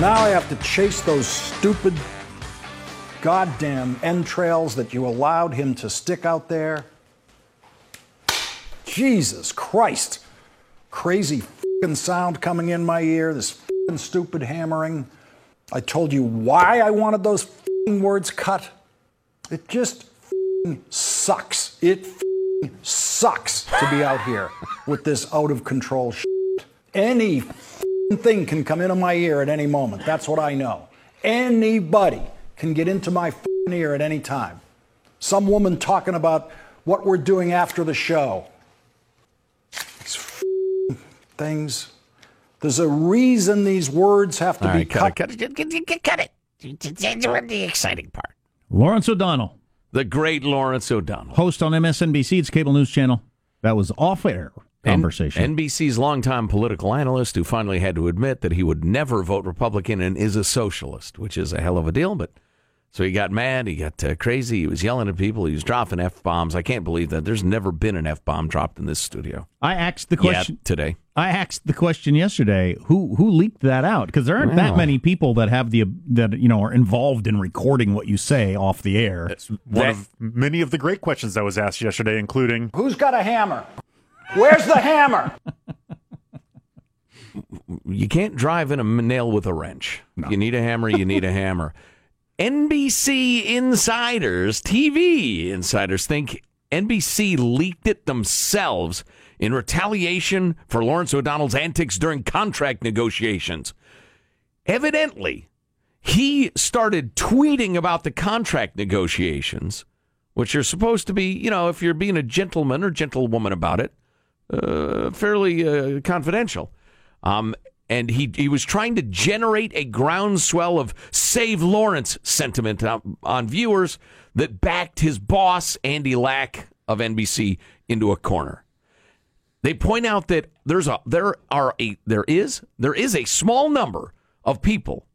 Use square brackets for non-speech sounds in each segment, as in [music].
Now I have to chase those stupid goddamn entrails that you allowed him to stick out there. Jesus Christ. Crazy fing sound coming in my ear, this fing stupid hammering. I told you why I wanted those fing words cut. It just fing sucks. It fing sucks to be out here with this out of control shit. Any thing can come into my ear at any moment. That's what I know. Anybody can get into my fing ear at any time. Some woman talking about what we're doing after the show. These things. There's a reason these words have to All be right, cut. cut it, cut it, cut it, cut it. The exciting part. Lawrence O'Donnell, The great Lawrence O'Donnell. host on MSNBC, it's cable news channel. That was off air conversation. N- NBC's longtime political analyst who finally had to admit that he would never vote Republican and is a socialist, which is a hell of a deal. But so he got mad, he got uh, crazy, he was yelling at people, he was dropping f bombs. I can't believe that. There's never been an f bomb dropped in this studio. I asked the Yet question. today. I asked the question yesterday. Who who leaked that out? Because there aren't that many people that have the that you know are involved in recording what you say off the air. That's One That- of many of the great questions that was asked yesterday, including Who's got a hammer? Where's the hammer? You can't drive in a nail with a wrench. You need a hammer, you need a hammer. NBC insiders, TV insiders think NBC leaked it themselves in retaliation for Lawrence O'Donnell's antics during contract negotiations. Evidently, he started tweeting about the contract negotiations, which are supposed to be, you know, if you're being a gentleman or gentlewoman about it, uh, fairly uh, confidential. Um, and he he was trying to generate a groundswell of "Save Lawrence" sentiment on, on viewers that backed his boss Andy Lack of NBC into a corner. They point out that there's a there are a there is there is a small number of people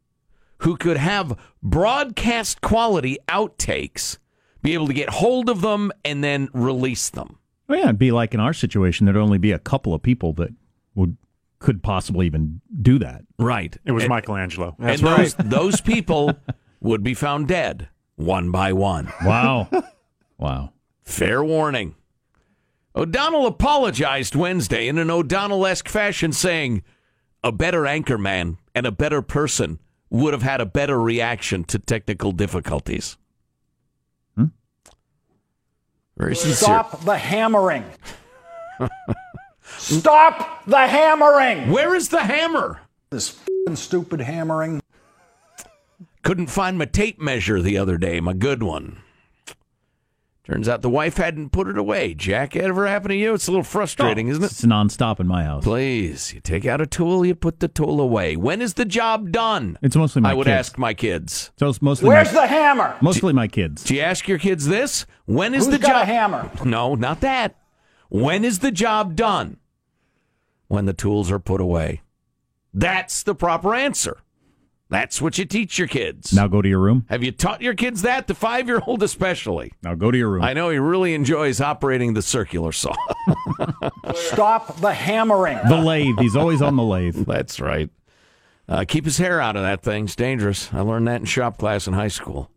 who could have broadcast quality outtakes, be able to get hold of them and then release them. Oh yeah, it'd be like in our situation, there'd only be a couple of people that would could possibly even do that. Right. it was And- Michelangelo. and those those people [laughs] would be found dead one by one. Wow, wow. Fair warning. O'Donnell apologized Wednesday in an O'Donnell-esque fashion, saying, "A better anchorman and a better person would have had a better reaction to technical difficulties." Very sincere. Stop the hammering. Stop the hammering. Where is the hammer? This fing stupid hammering. Couldn't find my tape measure the other day, my good one. Turns out the wife hadn't put it away. Jack, ever happened to you? It's a little frustrating, isn't it? It's nonstop in my house. Please, you take out a tool, you put the tool away. When is the job done? It's mostly my I would kids. ask my kids. So it's mostly Where's my, the hammer? mostly my kids. Do you ask your kids this? When is Who's the got job? a hammer? No, not that. When is the job done? When the tools are put away. That's the proper answer. That's what you teach your kids. Now go to your room. Have you taught your kids that? The five year old, especially. Now go to your room. I know he really enjoys operating the circular saw. [laughs] Stop the hammering. the lathe. He's always on the lathe. [laughs] That's right. Uh, keep his hair out of that thing. It's dangerous. I learned that in shop class in high school.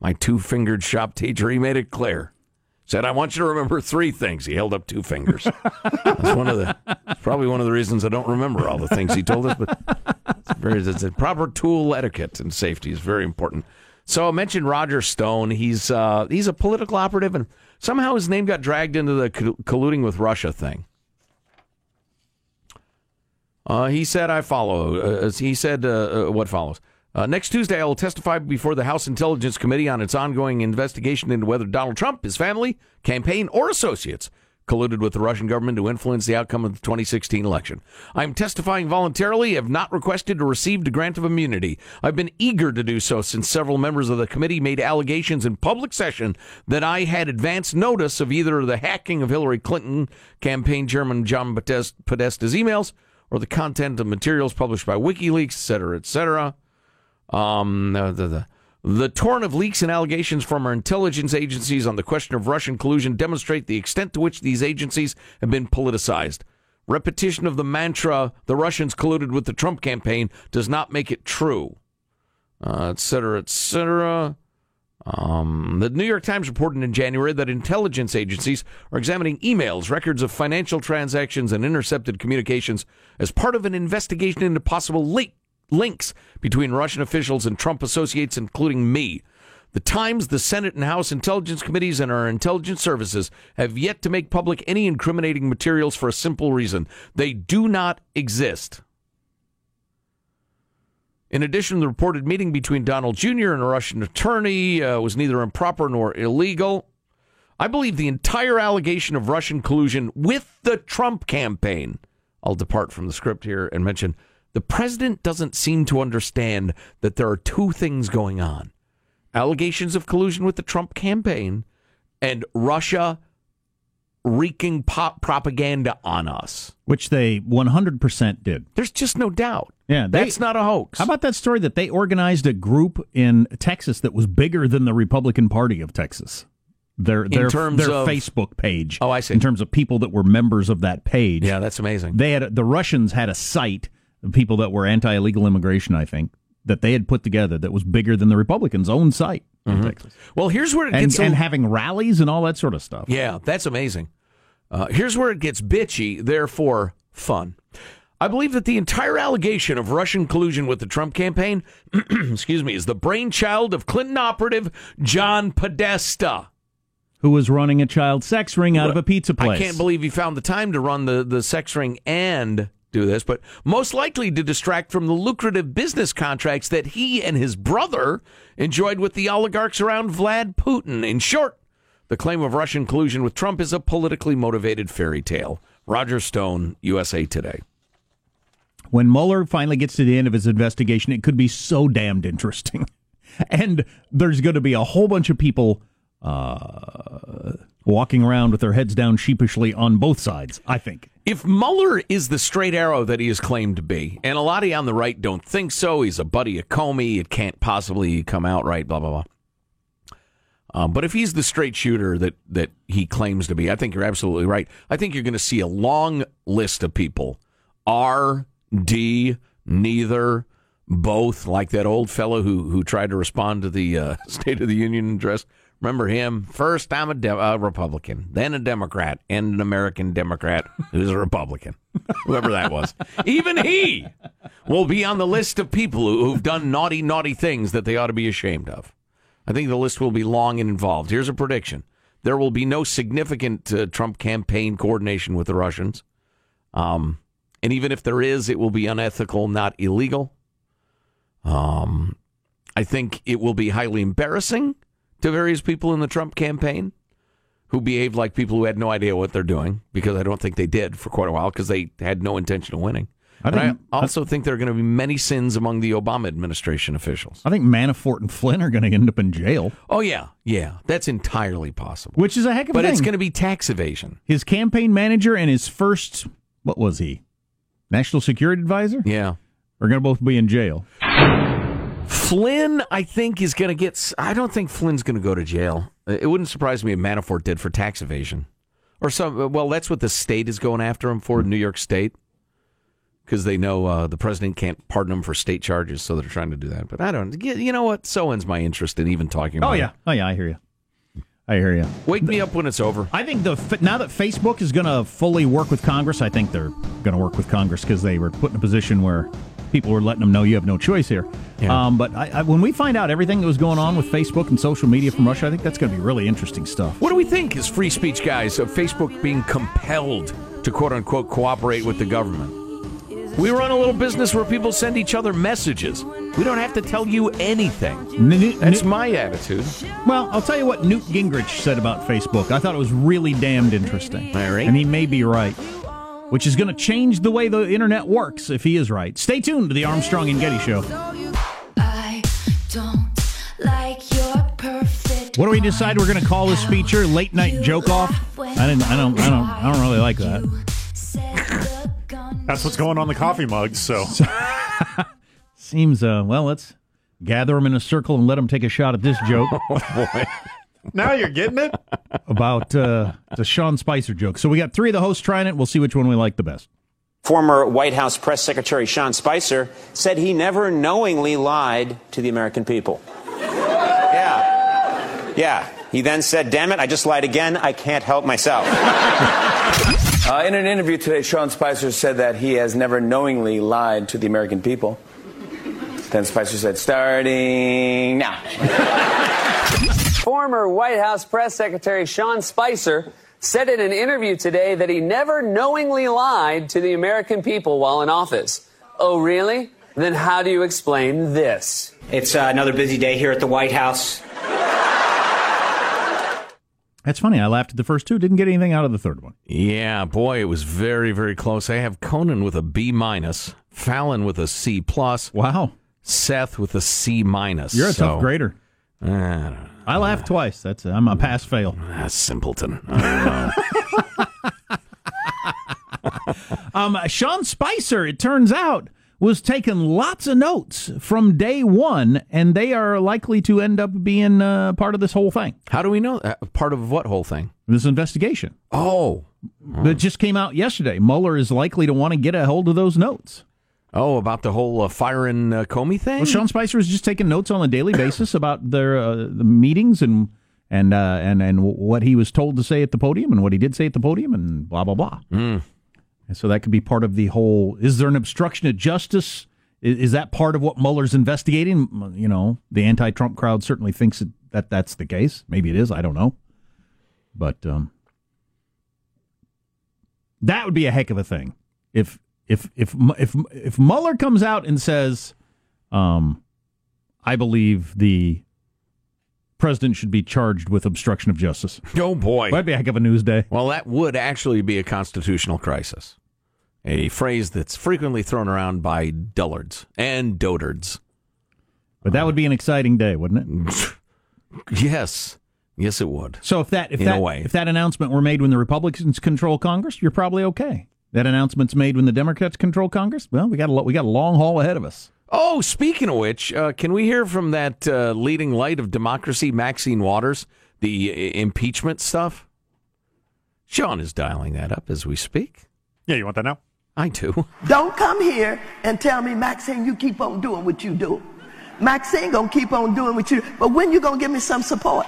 My two fingered shop teacher, he made it clear. Said, I want you to remember three things. He held up two fingers. That's one of the, probably one of the reasons I don't remember all the things he told us, but it's very, it's a proper tool etiquette and safety is very important. So I mentioned Roger Stone. He's, uh, he's a political operative, and somehow his name got dragged into the colluding with Russia thing. Uh, he said, I follow. Uh, he said, uh, uh, what follows? Uh, next Tuesday, I will testify before the House Intelligence Committee on its ongoing investigation into whether Donald Trump, his family, campaign, or associates colluded with the Russian government to influence the outcome of the 2016 election. I am testifying voluntarily, have not requested or received a grant of immunity. I've been eager to do so since several members of the committee made allegations in public session that I had advance notice of either the hacking of Hillary Clinton campaign chairman John Podesta's emails or the content of materials published by WikiLeaks, etc., cetera, et cetera. Um, the, the, the, torrent of leaks and allegations from our intelligence agencies on the question of Russian collusion demonstrate the extent to which these agencies have been politicized. Repetition of the mantra, the Russians colluded with the Trump campaign, does not make it true, uh, et cetera, et cetera. Um, the New York Times reported in January that intelligence agencies are examining emails, records of financial transactions, and intercepted communications as part of an investigation into possible link, links between Russian officials and Trump associates, including me. The Times, the Senate and House intelligence committees, and our intelligence services have yet to make public any incriminating materials for a simple reason they do not exist. In addition, the reported meeting between Donald Jr. and a Russian attorney uh, was neither improper nor illegal. I believe the entire allegation of Russian collusion with the Trump campaign. I'll depart from the script here and mention the president doesn't seem to understand that there are two things going on allegations of collusion with the Trump campaign and Russia wreaking pop propaganda on us. Which they 100% did. There's just no doubt. Yeah, they- that's not a hoax. How about that story that they organized a group in Texas that was bigger than the Republican Party of Texas? Their their, their of- Facebook page. Oh, I see. In terms of people that were members of that page. yeah, that's amazing. They had the Russians had a site, the people that were anti-illegal immigration, I think, that they had put together that was bigger than the Republicans' own site in Texas. Well, here's where it And, gets a- and having rallies and all that sort of stuff. Yeah, that's amazing. Uh, here's where it gets bitchy, therefore fun. I believe that the entire allegation of Russian collusion with the Trump campaign, [clears throat] excuse me, is the brainchild of Clinton operative John Podesta. Who was running a child sex ring out of a pizza place? I can't believe he found the time to run the, the sex ring and do this, but most likely to distract from the lucrative business contracts that he and his brother enjoyed with the oligarchs around Vlad Putin. In short, the claim of Russian collusion with Trump is a politically motivated fairy tale. Roger Stone, USA Today. when Mueller finally gets to the end of his investigation, it could be so damned interesting. [laughs] and there's going to be a whole bunch of people uh, walking around with their heads down sheepishly on both sides, I think. If Mueller is the straight arrow that he is claimed to be, and a lot of you on the right don't think so, he's a buddy of Comey, it can't possibly come out right, blah, blah, blah. Um, but if he's the straight shooter that, that he claims to be, I think you're absolutely right. I think you're going to see a long list of people R, D, neither, both, like that old fellow who, who tried to respond to the uh, [laughs] State of the Union address. Remember him? First, I'm a, de- a Republican, then a Democrat, and an American Democrat who's a Republican. Whoever that was. Even he will be on the list of people who, who've done naughty, naughty things that they ought to be ashamed of. I think the list will be long and involved. Here's a prediction there will be no significant uh, Trump campaign coordination with the Russians. Um, and even if there is, it will be unethical, not illegal. Um, I think it will be highly embarrassing to various people in the Trump campaign who behaved like people who had no idea what they're doing, because I don't think they did for quite a while because they had no intention of winning. I And I think- also think there are going to be many sins among the Obama administration officials. I think Manafort and Flynn are going to end up in jail, Oh yeah, yeah, that's entirely possible. which is a heck of a But thing. it's going to be tax evasion. His campaign manager and his first, what was he? National Security Advisor? Yeah. Are going to both be in jail. Flynn, I think, is going to get. I don't think Flynn's going to go to jail. It wouldn't surprise me if Manafort did for tax evasion, or some. Well, that's what the state is going after him for, New York State, because they know uh, the president can't pardon him for state charges, so they're trying to do that. But I don't. You know what? So ends my interest in even talking about. Oh, it. yeah. Oh, yeah, I hear you. I hear you. Wake me up when it's over. I think the now that Facebook is going to fully work with Congress, I think they're going to work with Congress because they were put in a position where people were letting them know you have no choice here. Yeah. Um, but I, I, when we find out everything that was going on with Facebook and social media from Russia, I think that's going to be really interesting stuff. What do we think as free speech guys of Facebook being compelled to quote unquote cooperate with the government? We run a little business where people send each other messages. We don't have to tell you anything. That's my attitude. well, I'll tell you what Newt Gingrich said about Facebook. I thought it was really damned interesting. All right. And he may be right. Which is going to change the way the internet works if he is right. Stay tuned to the Armstrong and Getty Show. I don't like your perfect. What do we decide we're going to call this feature? Late night joke off? I didn't. I don't. I don't. I don't really like that. That's what's going on the coffee mugs. So [laughs] Seems. Uh. Well, let's gather them in a circle and let them take a shot at this joke [laughs] now you're getting it. [laughs] about uh, the Sean Spicer joke. So we got three of the hosts trying it. We'll see which one we like the best. Former White House Press Secretary Sean Spicer said he never knowingly lied to the American people. Yeah. Yeah. He then said, Damn it, I just lied again. I can't help myself. [laughs] Uh, in an interview today, Sean Spicer said that he has never knowingly lied to the American people. Then Spicer said, starting now. [laughs] Former White House Press Secretary Sean Spicer said in an interview today that he never knowingly lied to the American people while in office. Oh, really? Then how do you explain this? It's uh, another busy day here at the White House. That's funny. I laughed at the first two. Didn't get anything out of the third one. Yeah, boy, it was very, very close. I have Conan with a B minus, Fallon with a C plus, Wow. Seth with a C minus. You're a So, tough grader. I. I laughed twice. That's I'm a pass fail. Ah, simpleton. I don't know. [laughs] Um, Sean Spicer, it turns out, was taking lots of notes from day one, and they are likely to end up being uh, part of this whole thing, How do we know that? Part of what whole thing? this investigation. Oh, That just came out yesterday. Mueller is likely to want to get a hold of those notes. Oh, about the whole uh, firing uh, Comey thing. Well, Sean Spicer is just taking notes on a daily basis about their uh, the meetings and and uh, and and what he was told to say at the podium and what he did say at the podium and blah blah blah. And so that could be part of the whole. Is there an obstruction of justice? Is, is that part of what Mueller's investigating? You know, the anti-Trump crowd certainly thinks that, that that's the case. Maybe it is. I don't know, but um, that would be a heck of a thing if if if if if Mueller comes out and says, um, "I believe the president should be charged with obstruction of justice." [laughs] oh boy. That'd be a heck of a news day. Well, that would actually be a constitutional crisis. A phrase that's frequently thrown around by dullards and dotards. But that would be an exciting day, wouldn't it? [laughs] Yes. Yes, it would. So if that if In that if that announcement were made when the Republicans control Congress, you're probably okay. That announcement's made when the Democrats control Congress. Well, we got a lo- we got a long haul ahead of us. Oh, speaking of which, uh, can we hear from that uh, leading light of democracy, Maxine Waters, the uh, impeachment stuff? Sean is dialing that up as we speak. Yeah, you want that now? I do. [laughs] Don't come here and tell me, Maxine, you keep on doing what you do. Maxine gonna keep on doing what you do. But when you gonna give me some support?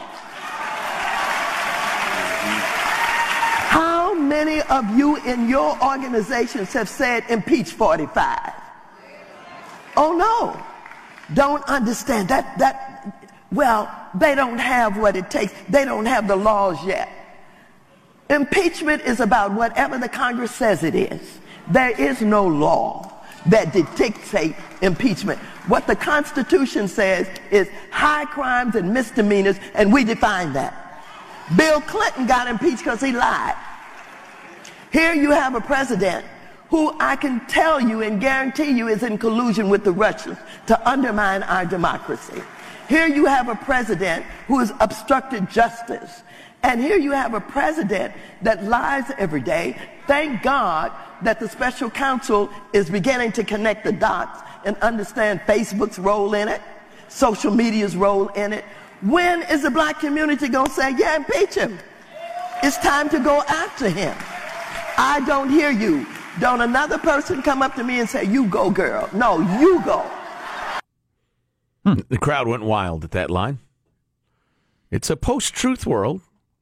Many of you in your organizations have said impeach 45? Oh no. Don't understand that that well, they don't have what it takes. They don't have the laws yet. Impeachment is about whatever the Congress says it is. There is no law that dictates impeachment. What the Constitution says is high crimes and misdemeanors, and we define that. Bill Clinton got impeached because he lied. Here you have a president who I can tell you and guarantee you is in collusion with the Russians to undermine our democracy. Here you have a president who has obstructed justice. And here you have a president that lies every day. Thank God that the special counsel is beginning to connect the dots and understand Facebook's role in it, social media's role in it. When is the black community going to say, yeah, impeach him? It's time to go after him. I don't hear you. Don't another person come up to me and say, you go, girl. No, you go. The crowd went wild at that line. It's a post truth world.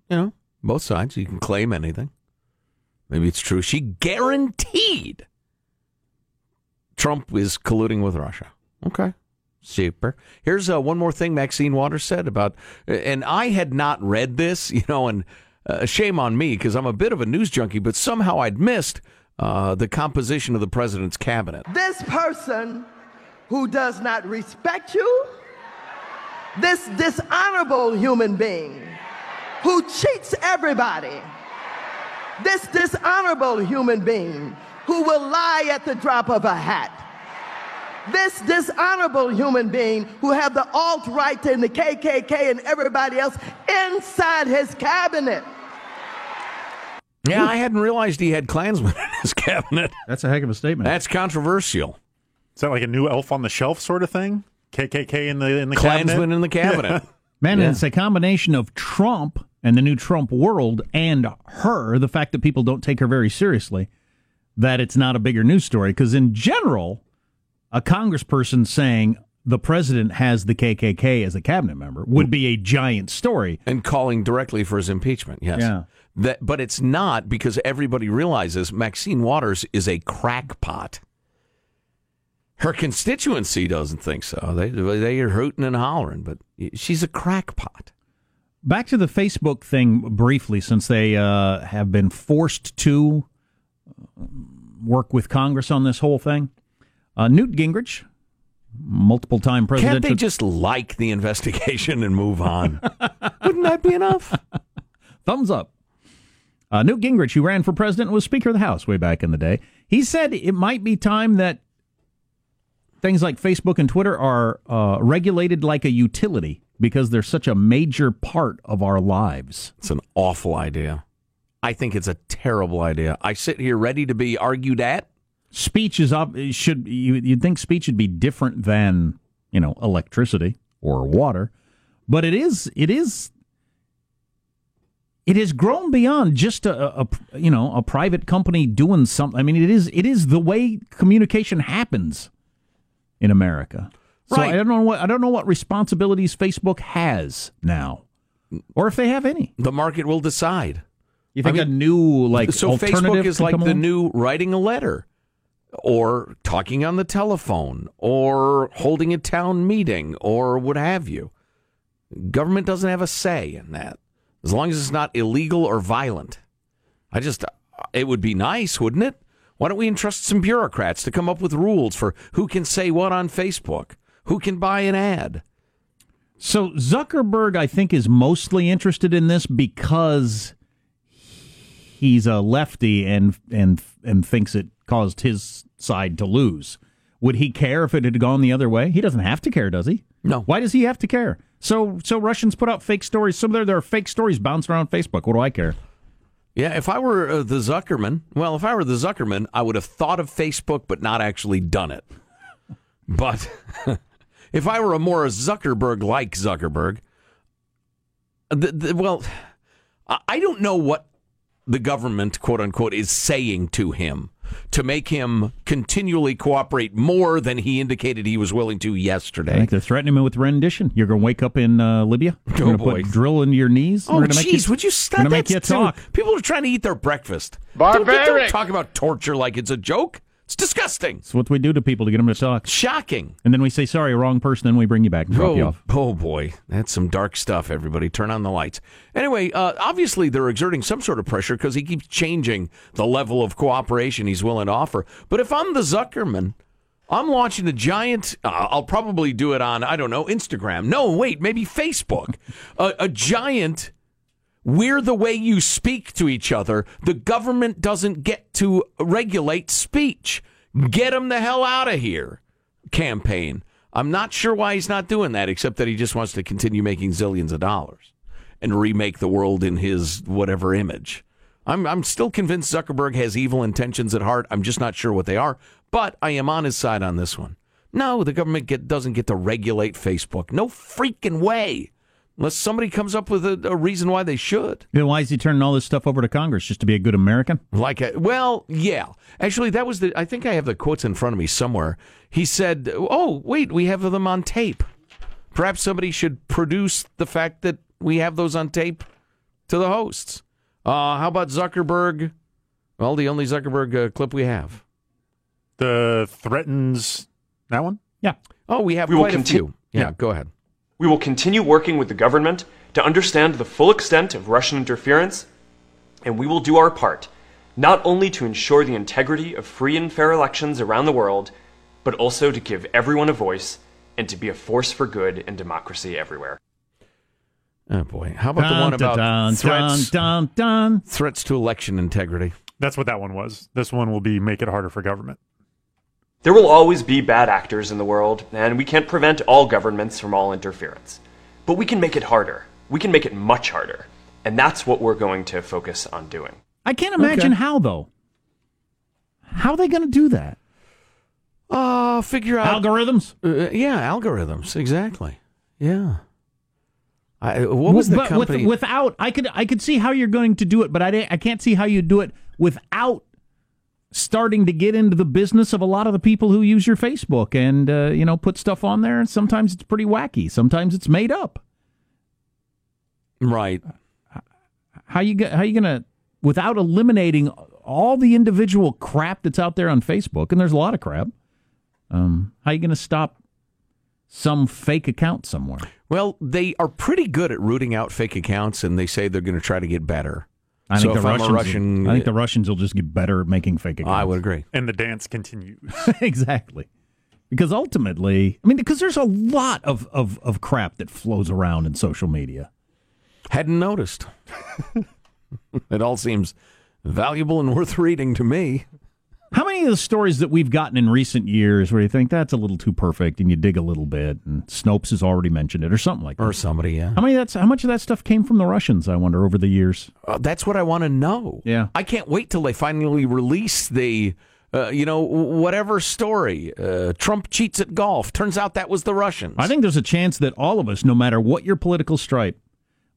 You know, both sides. You can claim anything. Maybe it's true. She guaranteed Trump is colluding with Russia. Okay. Super. Here's uh, one more thing Maxine Waters said about, and I had not read this, [laughs] you know, and uh, shame on me because I'm a bit of a news junkie, but somehow I'd missed uh, the composition of the president's cabinet. This person who does not respect you, this dishonorable human being who cheats everybody, this dishonorable human being who will lie at the drop of a hat, this dishonorable human being who have the alt-right and the KKK and everybody else inside his cabinet. Yeah, I hadn't realized he had Klansmen [laughs] in his cabinet. That's a heck of a statement. That's controversial. Is that like a new elf on the shelf sort of thing? KKK in the in the Klansmen cabinet? in the cabinet. [laughs] Man, Yeah. it's a combination of Trump and the new Trump world and her, the fact that people don't take her very seriously, that it's not a bigger news story. Because in general, a congressperson saying the president has the KKK as a cabinet member would be a giant story. and calling directly for his impeachment. Yes. Yeah. That, but it's not because everybody realizes Maxine Waters is a crackpot. Her constituency doesn't think so. They they are hooting and hollering, but she's a crackpot. Back to the Facebook thing briefly, since they uh, have been forced to uh, work with Congress on this whole thing. Uh, Newt Gingrich, multiple time president. Can't they just like the investigation and move on? Wouldn't that be enough? [laughs] Thumbs up. Uh, Newt Gingrich, who ran for president, and was Speaker of the House way back in the day. He said it might be time that things like Facebook and Twitter are uh, regulated like a utility because they're such a major part of our lives. It's an awful idea. I think it's a terrible idea. I sit here ready to be argued at. Speech is up. Should you, you'd think speech would be different than you know electricity or water, but it is. It is. It has grown beyond just a, a you know a private company doing something. I mean, it is it is the way communication happens in America. So Right. I don't know what I don't know what responsibilities Facebook has now, or if they have any. The market will decide. You think I a mean, new like so alternative Facebook is like the new writing a letter or talking on the telephone or holding a town meeting or what have you. Government doesn't have a say in that as long as it's not illegal or violent. I just, it would be nice, wouldn't it? Why don't we entrust some bureaucrats to come up with rules for who can say what on Facebook? Who can buy an ad? So Zuckerberg, I think, is mostly interested in this because he's a lefty and and and thinks it caused his side to lose. Would he care if it had gone the other way? He doesn't have to care, does he? No. Why does he have to care? So so Russians put out fake stories. Some there there are fake stories bouncing around Facebook. What do I care? Yeah, if I were uh, the Zuckerman, well, if I were the Zuckerman, I would have thought of Facebook but not actually done it. But [laughs] if I were a more Zuckerberg like Zuckerberg, the, the, well, I I don't know what the government, quote unquote, is saying to him to make him continually cooperate more than he indicated he was willing to I yesterday. think they're threatening him with rendition. You're going to wake up in uh, Libya. You're Oh, going to boy. put drill into your knees. Oh, We're gonna make jeez, would you stop? gonna make That's you too- talk. People are trying to eat their breakfast. Don't, don't talk about torture like it's a joke. It's disgusting. It's what we do to people to get them to talk. Shocking. And then we say, sorry, wrong person, then we bring you back and drop you Oh, off. oh boy, that's some dark stuff. Everybody, turn on the lights. Anyway, uh, obviously they're exerting some sort of pressure because he keeps changing the level of cooperation he's willing to offer. But if I'm the Zuckerman, I'm launching a giant. Uh, I'll probably do it on I don't know Instagram. No, wait, maybe Facebook. [laughs] a, a giant. We're the way you speak to each other. The government doesn't get to regulate speech. Get them the hell out of here. Campaign. I'm not sure why he's not doing that, except that he just wants to continue making zillions of dollars and remake the world in his whatever image. I'm, I'm still convinced Zuckerberg has evil intentions at heart. I'm just not sure what they are, but I am on his side on this one. No, the government get, doesn't get to regulate Facebook. No freaking way. Unless somebody comes up with a, a reason why they should. Then why is he turning all this stuff over to Congress just to be a good American? Like, a, well, yeah. Actually, that was the. I think I have the quotes in front of me somewhere. He said, "Oh, wait, we have them on tape. Perhaps somebody should produce the fact that we have those on tape to the hosts." Uh, how about Zuckerberg? Well, the only Zuckerberg uh, clip we have. The threatens that one. Yeah. Oh, we have We will quite a conti- few. Yeah, go ahead. We will continue working with the government to understand the full extent of Russian interference, and we will do our part, not only to ensure the integrity of free and fair elections around the world, but also to give everyone a voice and to be a force for good and democracy everywhere. Oh boy, how about the one about dun, threats? dun, dun, dun. Threats to election integrity. That's what that one was. This one will be make it harder for government. There will always be bad actors in the world, and we can't prevent all governments from all interference. But we can make it harder. We can make it much harder. And that's what we're going to focus on doing. I can't imagine Okay. how, though. How are they going to do that? Uh, figure out Algorithms? Uh, yeah, algorithms. Exactly. Yeah. I, what was the but with- company? without, I could, I could see how you're going to do it, but I, di- I can't see how you do it without starting to get into the business of a lot of the people who use your Facebook and uh, you know put stuff on there. And sometimes it's pretty wacky. Sometimes it's made up. Right. How you how you gonna without eliminating all the individual crap that's out there on Facebook? And there's a lot of crap. Um, how you gonna stop some fake account somewhere? Well, they are pretty good at rooting out fake accounts, and they say they're going to try to get better. I so think the Russians. Russian, I think the Russians will just get better at making fake accounts. I would agree. And the dance continues. [laughs] exactly. Because ultimately, I mean, because there's a lot of, of, of crap that flows around in social media. Hadn't noticed. [laughs] it all seems valuable and worth reading to me. How many of the stories that we've gotten in recent years where you think that's a little too perfect and you dig a little bit and Snopes has already mentioned it or something like that? Or somebody, yeah. How many that's how much of that stuff came from the Russians, I wonder, over the years? Uh, that's what I want to know. Yeah. I can't wait till they finally release the, uh, you know, whatever story. Uh, Trump cheats at golf. Turns out that was the Russians. I think there's a chance that all of us, no matter what your political stripe,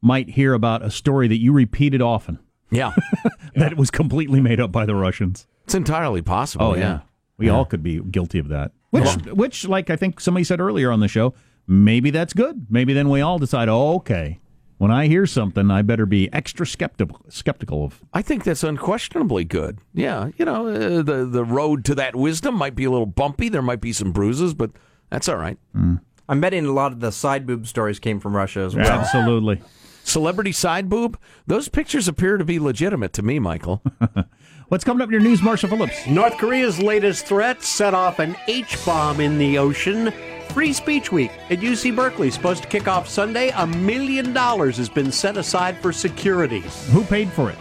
might hear about a story that you repeated often. Yeah. [laughs] that it was completely made up by the Russians. It's entirely possible. Oh yeah. yeah, we all could be guilty of that. Which, which, like I think somebody said earlier on the show, maybe that's good. Maybe then we all decide, oh, okay, when I hear something, I better be extra skeptical skeptical of. I think that's unquestionably good. Yeah, you know, uh, the the road to that wisdom might be a little bumpy. There might be some bruises, but that's all right. I'm betting a lot of the side boob stories came from Russia as well. Absolutely. Celebrity side boob. Those pictures appear to be legitimate to me, Michael. [laughs] What's coming up in your news, Marshall Phillips? North Korea's latest threat set off an H bomb in the ocean. Free Speech Week at UC Berkeley supposed to kick off Sunday. A million dollars has been set aside for security. Who paid for it?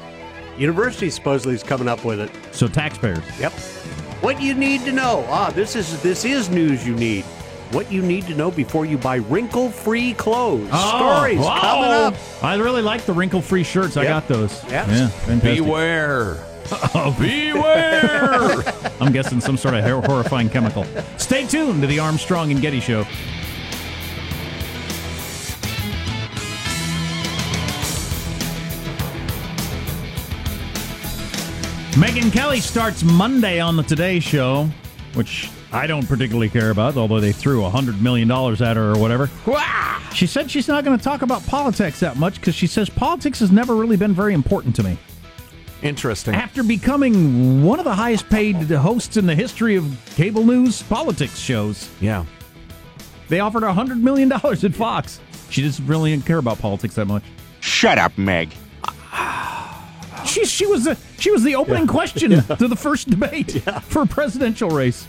University supposedly is coming up with it. So taxpayers. Yep. What you need to know. Ah, this is this is news you need. What you need to know before you buy wrinkle-free clothes. Stories wow. coming up. I really like the wrinkle-free shirts. I got those. Yep. Yeah, fantastic. Beware. [laughs] Beware. I'm guessing some sort of hor- horrifying chemical. Stay tuned to the Armstrong and Getty Show. Megyn Kelly starts Monday on the Today Show, which I don't particularly care about, although they threw $100 million at her or whatever. She said she's not going to talk about politics that much because she says politics has never really been very important to me. Interesting. After becoming one of the highest paid hosts in the history of cable news politics shows, Yeah. they offered her $100 million at Fox. She doesn't really care about politics that much. Shut up, Meg. She, she was the she was the opening question [laughs] to the first debate [laughs] for a presidential race.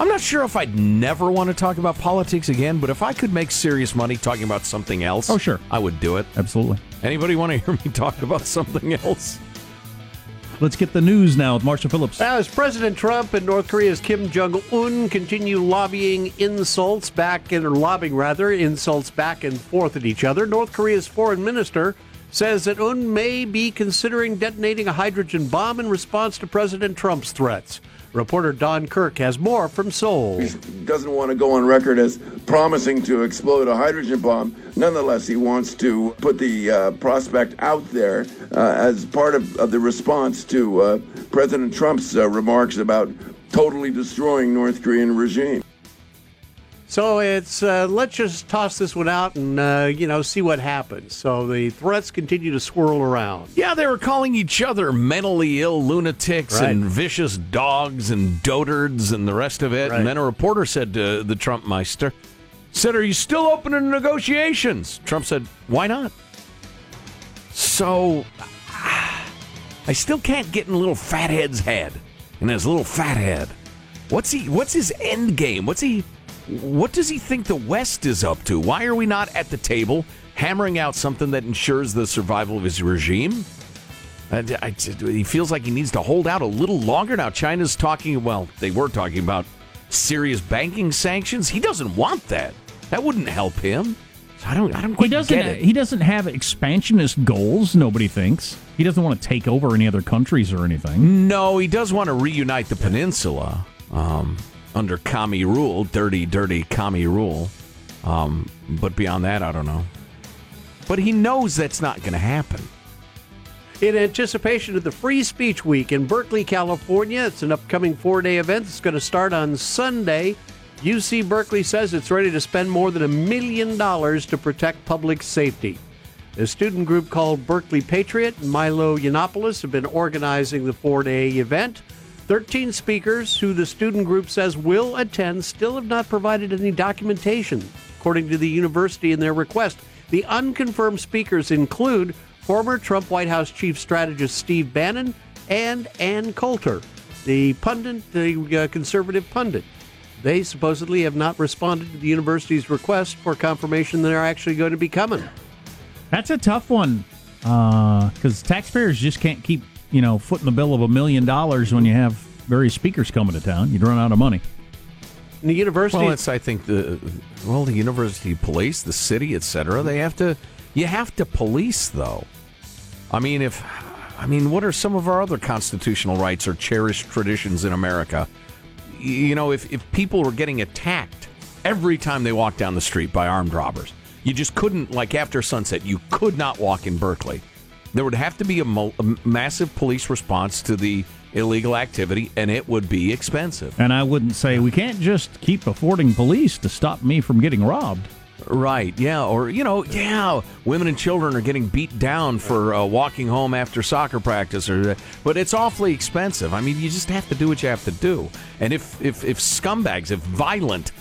I'm not sure if I'd never want to talk about politics again, but if I could make serious money talking about something else, Oh, sure. I would do it. Absolutely. Anybody want to hear me talk about something else? Let's get the news now with Marshall Phillips. As President Trump and North Korea's Kim Jong Un continue lobbying insults back and or lobbying rather insults back and forth at each other, North Korea's foreign minister says that Un may be considering detonating a hydrogen bomb in response to President Trump's threats. Reporter Don Kirk has more from Seoul. He doesn't want to go on record as promising to explode a hydrogen bomb. Nonetheless, he wants to put the uh, prospect out there uh, as part of, of the response to uh, President Trump's uh, remarks about totally destroying North Korean regime. So it's uh, let's just toss this one out and uh, you know see what happens. So the threats continue to swirl around. Yeah, they were calling each other mentally ill lunatics Right. and vicious dogs and dotards and the rest of it. Right. And then a reporter said to the Trump Meister, said, Are you still open to negotiations? Trump said, Why not? So [sighs] I still can't get in little fathead's head. In his little fathead. What's he what's his end game? What's he what does he think the West is up to? Why are we not at the table hammering out something that ensures the survival of his regime? And I, he feels like he needs to hold out a little longer. Now, China's talking, well, they were talking about serious banking sanctions. He doesn't want that. That wouldn't help him. I don't, I don't He doesn't. get it. He doesn't have expansionist goals. Nobody thinks he doesn't want to take over any other countries or anything. No, he does want to reunite the peninsula um, under commie rule, dirty, dirty commie rule. Um, but beyond that, I don't know. But he knows that's not going to happen. In anticipation of the Free Speech Week in Berkeley, California, it's an upcoming four day event. It's going to start on Sunday. UC Berkeley says it's ready to spend more than a million dollars to protect public safety. A student group called Berkeley Patriot and Milo Yiannopoulos have been organizing the four day event. 13 speakers who the student group says will attend still have not provided any documentation, according to the university in their request. The unconfirmed speakers include former Trump White House chief strategist Steve Bannon and Ann Coulter, the pundit, the uh, conservative pundit. They supposedly have not responded to the university's request for confirmation that they're actually going to be coming. That's a tough one because taxpayers just can't keep you know footing the bill of a million dollars when you have various speakers coming to town. You'd run out of money. And the university. Well, it's I think the well the university police, the city, etc. They have to you have to police though. I mean, if I mean, what are some of our other constitutional rights or cherished traditions in America? You know, if if people were getting attacked every time they walked down the street by armed robbers, you just couldn't like after sunset. You could not walk in Berkeley. There would have to be a, mo- a massive police response to the illegal activity, and it would be expensive. And I wouldn't say we can't just keep affording police to stop me from getting robbed. Right, yeah, or you know, yeah, women and children are getting beat down for uh, walking home after soccer practice, or but it's awfully expensive. I mean, you just have to do what you have to do. And if if if scumbags, if violent,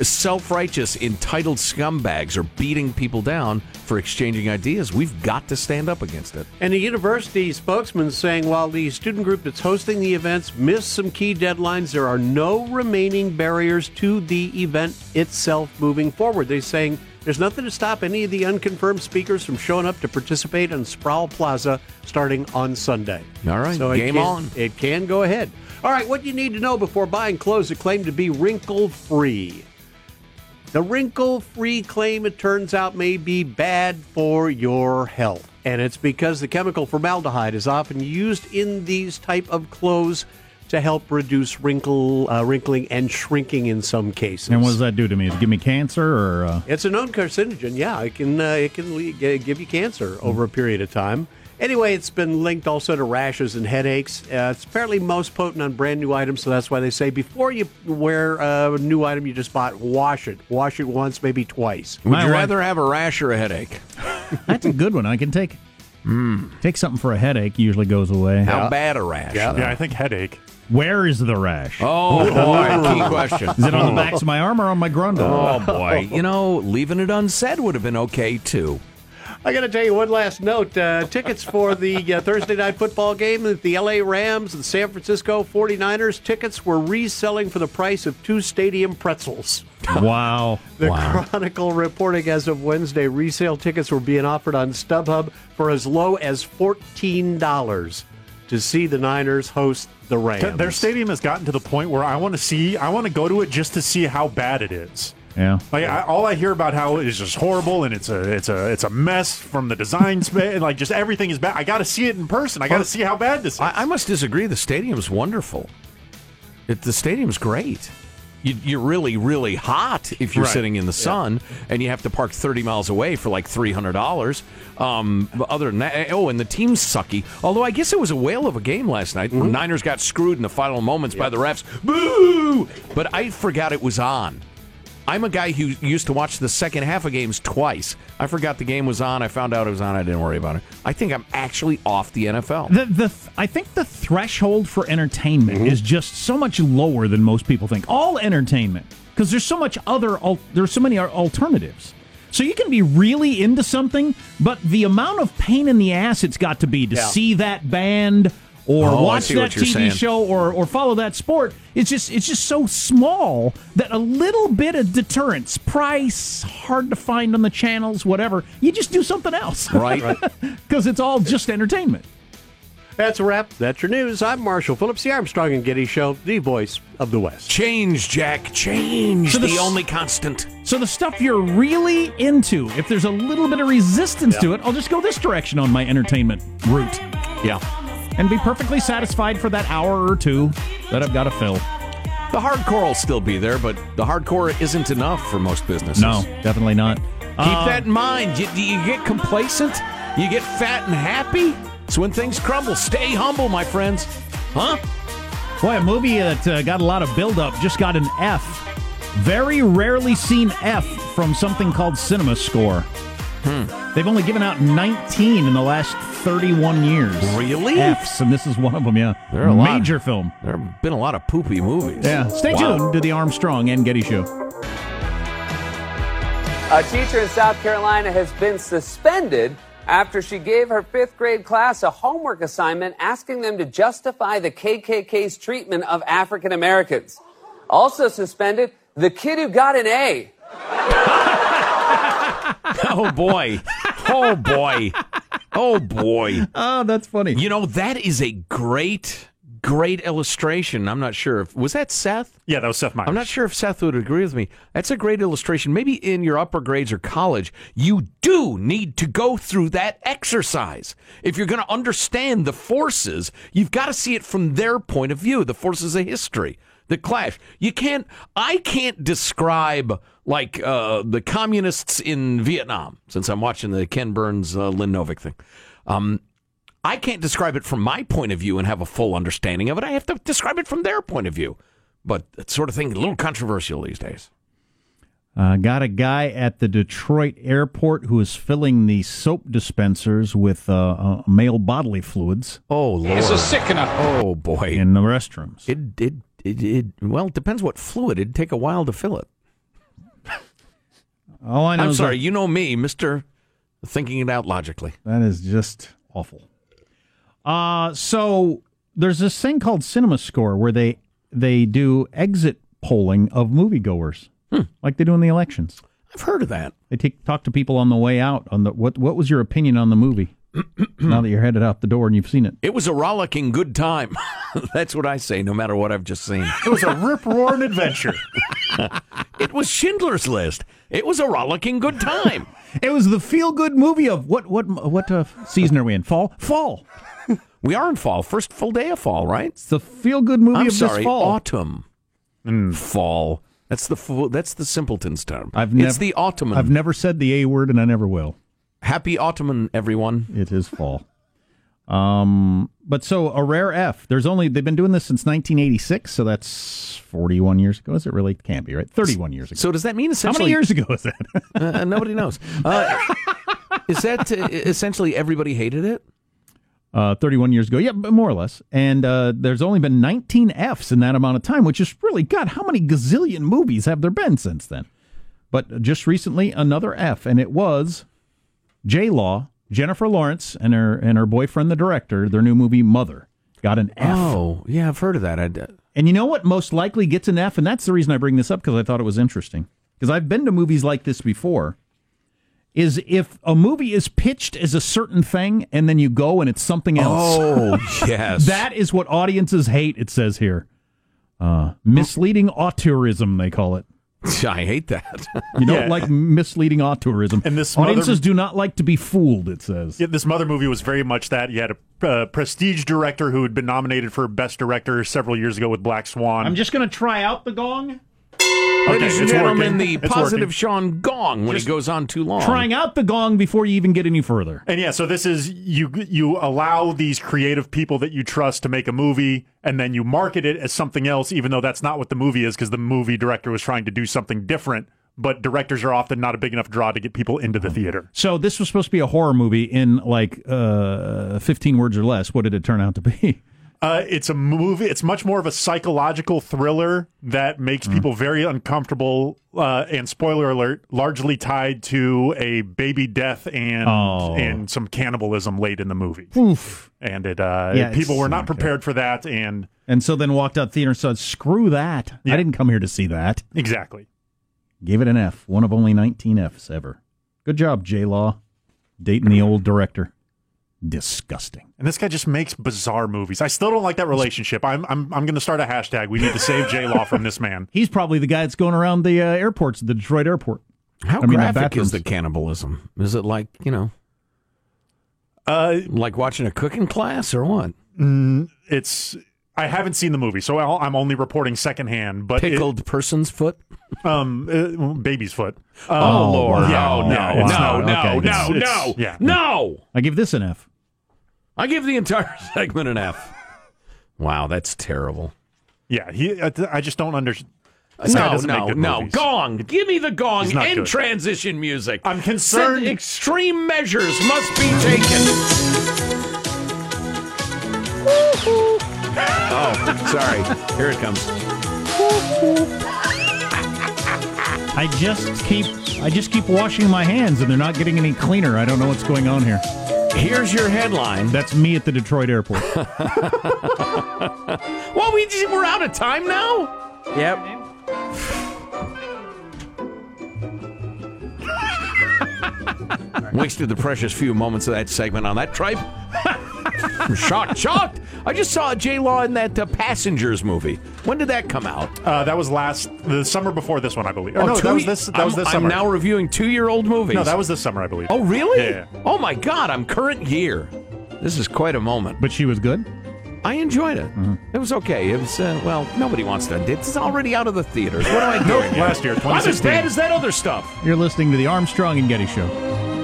self-righteous, entitled scumbags are beating people down for exchanging ideas, we've got to stand up against it. And the university spokesman saying while the student group that's hosting the events missed some key deadlines, there are no remaining barriers to the event itself moving forward. They're saying there's nothing to stop any of the unconfirmed speakers from showing up to participate in Sproul Plaza starting on Sunday. All right, so it game can- on. It can go ahead. All right, what you need to know before buying clothes that claim to be wrinkle free. The wrinkle free claim, it turns out, may be bad for your health. And it's because the chemical formaldehyde is often used in these type of clothes to help reduce wrinkle, uh, wrinkling and shrinking in some cases. And what does that do to me? Does it give me cancer or? Uh... It's a known carcinogen. Yeah, it can uh, it can le- give you cancer over a period of time. Anyway, it's been linked also to rashes and headaches. Uh, it's apparently most potent on brand new items, so that's why they say before you wear a new item you just bought, wash it. Wash it once, maybe twice. Would you rather have a rash or a headache? [laughs] That's a good one. I can take take something for a headache. Usually goes away. How bad a rash? Yeah, though? yeah, I think headache. Where is the rash? Oh boy, key [laughs] question. Is it on the backs of my arm or on my grundle? Oh boy, you know, leaving it unsaid would have been okay too. I got to tell you one last note. Uh, tickets for the uh, Thursday night football game at the LA Rams and San Francisco 49ers, tickets were reselling for the price of two stadium pretzels. [laughs] Wow. The wow. Chronicle reporting as of Wednesday, resale tickets were being offered on StubHub for as low as $14 to see the Niners host the Rams. Their stadium has gotten to the point where I want to see, I want to go to it just to see how bad it is. Yeah. Like I, all I hear about how it is just horrible and it's a it's a it's a mess from the design space [laughs] and like just everything is bad. I got to see it in person. I got to see how bad this is. I, I must disagree. The stadium's wonderful. It, the stadium's great. You, you're really, really hot if you're Right. sitting in the sun, and you have to park 30 miles away for like $300. Um, other than that, oh, and the team's sucky. Although I guess it was a whale of a game last night. Mm-hmm. Niners got screwed in the final moments by the refs. Boo! But I forgot it was on. I'm a guy who used to watch the second half of games twice. I forgot the game was on. I found out it was on. I didn't worry about it. I think I'm actually off the NFL. The, the I think the threshold for entertainment mm-hmm. is just so much lower than most people think. All entertainment, because there's so much other, al- there's so many alternatives. So you can be really into something, but the amount of pain in the ass it's got to be to Yeah. see that band or Oh, watch that TV saying. show or, or follow that sport, it's just it's just so small that a little bit of deterrence, price, hard to find on the channels, whatever, you just do something else, Right. [laughs] Because it's all just entertainment. That's a wrap. That's your news. I'm Marshall Phillips, the Armstrong and Getty Show, the voice of the West. Change, Jack. Change. So the this- only constant. So the stuff you're really into, if there's a little bit of resistance to it, I'll just go this direction on my entertainment route. Yeah. And be perfectly satisfied for that hour or two that I've got to fill. The hardcore will still be there, but the hardcore isn't enough for most businesses. No, definitely not. Keep Uh, that in mind. You, you get complacent? You get fat and happy? It's when things crumble. Stay humble, my friends. Huh? Boy, a movie that uh, got a lot of build-up just got an F. Very rarely seen F from something called Cinema Score. Hmm. They've only given out 19 in the last 31 years. Really? Fs, and this is one of them, yeah. There are a lot- Major film. There have been a lot of poopy movies. Yeah. Stay Wow. tuned to the Armstrong and Getty Show. A teacher in South Carolina has been suspended after she gave her fifth grade class a homework assignment asking them to justify the KKK's treatment of African Americans. Also suspended, the kid who got an A. [laughs] oh boy. Oh boy. Oh boy. Oh, that's funny. You know, that is a great, great illustration. I'm not sure if was that Seth? Yeah, that was Seth Meyers. I'm not sure if Seth would agree with me. That's a great illustration. Maybe in your upper grades or college, you do need to go through that exercise. If you're going to understand the forces, you've got to see it from their point of view, the forces of history, the clash. You can't, I can't describe like uh, the communists in Vietnam, since I'm watching the Ken Burns, uh, Lynn Novick thing. Um, I can't describe it from my point of view and have a full understanding of it. I have to describe it from their point of view. But that sort of thing, a little controversial these days. Uh, got a guy at the Detroit airport who is filling the soap dispensers with uh, uh, male bodily fluids. Oh, Lord. It's a sickener. Oh, boy. In the restrooms. It, it, it, it, well, it depends what fluid. It'd take a while to fill it. All I know I'm sorry, that- you know me, Mr. Thinking it out logically. That is just awful. Uh, so there's this thing called Cinema Score where they they do exit polling of moviegoers, like they do in the elections. I've heard of that. They take, talk to people on the way out on the what what was your opinion on the movie? Now that you're headed out the door and you've seen it. It was a rollicking good time. [laughs] That's what I say, no matter what I've just seen. It was a rip roaring adventure. [laughs] it was Schindler's List. It was a rollicking good time. [laughs] It was the feel good movie of what what what uh, season are we in? Fall. Fall. we are in fall. First full day of fall, right? It's the feel good movie I'm of sorry, this fall. autumn. Fall. That's the full, that's the simpleton's term. I've it's the autumn. I've never said the A word and I never will. Happy autumn, everyone. It is fall. Um, but so a rare F. There's only they've been doing this since 1986, so that's 41 years ago. Is it really? Can't be right. 31 years ago. So does that mean essentially? How many years ago is that? [laughs] uh, nobody knows. Uh, is that uh, essentially everybody hated it? uh, 31 years ago. Yeah, but more or less. And uh, there's only been 19 Fs in that amount of time, which is really, God, how many gazillion movies have there been since then? But just recently, another F, and it was J Law, Jennifer Lawrence, and her and her boyfriend, the director, their new movie Mother, got an F. Oh, yeah, I've heard of that. I, And you know what most likely gets an F? And that's the reason I bring this up because I thought it was interesting. Because I've been to movies like this before. Is if a movie is pitched as a certain thing and then you go and it's something else. Oh, [laughs] yes. that is what audiences hate, it says here. Uh, misleading auteurism, they call it. [laughs] I hate that. You don't Yeah. like misleading auteurism. And this Audiences mother- do not like to be fooled, it says. Yeah, this mother movie was very much that. You had a uh, prestige director who had been nominated for best director several years ago with Black Swan. I'm just going to try out the gong. Ladies and it's gentlemen, working. the It's positive working. Sean Gong when Just he goes on too long. Trying out the gong before you even get any further. And yeah, so this is you you allow these creative people that you trust to make a movie and then you market it as something else even though that's not what the movie is because the movie director was trying to do something different, but directors are often not a big enough draw to get people into the theater. So this was supposed to be a horror movie in like uh, 15 words or less. What did it turn out to be? [laughs] Uh, it's a movie. It's much more of a psychological thriller that makes Mm. people very uncomfortable. Uh, and spoiler alert, largely tied to a baby death and Oh. and some cannibalism late in the movie. Oof. And it uh, Yeah, people were not prepared for that. And And so then walked out theater and said, "Screw that! I didn't come here to see that." exactly. Gave it an F. One of only 19 Fs ever. Good job, J Law. Dating the old director. Disgusting. And this guy just makes bizarre movies. I still don't like that relationship. I'm I'm I'm going to start a hashtag. We need to save J Law from this man. [laughs] He's probably the guy that's going around the uh, airports, the Detroit airport. How I mean, the graphic is the cannibalism? Is it like, you know, Uh, like watching a cooking class or what? mm, it's I haven't seen the movie, so I'll, I'm only reporting secondhand. But it- Pickled person's foot? um, uh, baby's foot. Oh, Um, Lord. Yeah, Oh, no, yeah, it's no, no, okay, no, it's- it's- no, yeah. no. I give this an F. I give the entire [laughs] segment an F. Wow, that's terrible. Yeah, he. I I just don't understand. No, no, no. movies. Gong. Give me the gong He's and good. transition music. I'm concerned- Said extreme measures must be taken. oh, sorry. Here it comes. [laughs] I just keep I just keep washing my hands and they're not getting any cleaner. I don't know what's going on here. Here's your headline. That's me at the Detroit airport. [laughs] Well, we just, we're out of time now. Yep. [laughs] Wasted the precious few moments of that segment on that tripe. [laughs] I'm shocked, shocked. I just saw J Law in that uh, Passengers movie. When did that come out? Uh, that was last the summer before this one, I believe. Or Oh, no, two that was ye- this. That was I'm- this I'm now reviewing two-year-old movies. No, that was this summer, I believe. Oh, really? Yeah. Oh my God, I'm current year. This is quite a moment. But she was good. I enjoyed it. Mm-hmm. It was okay. It was uh, well. Nobody wants to. It's already out of the theaters. What am I doing? last year, I'm as 2016. bad as that other stuff. You're listening to the Armstrong and Getty Show.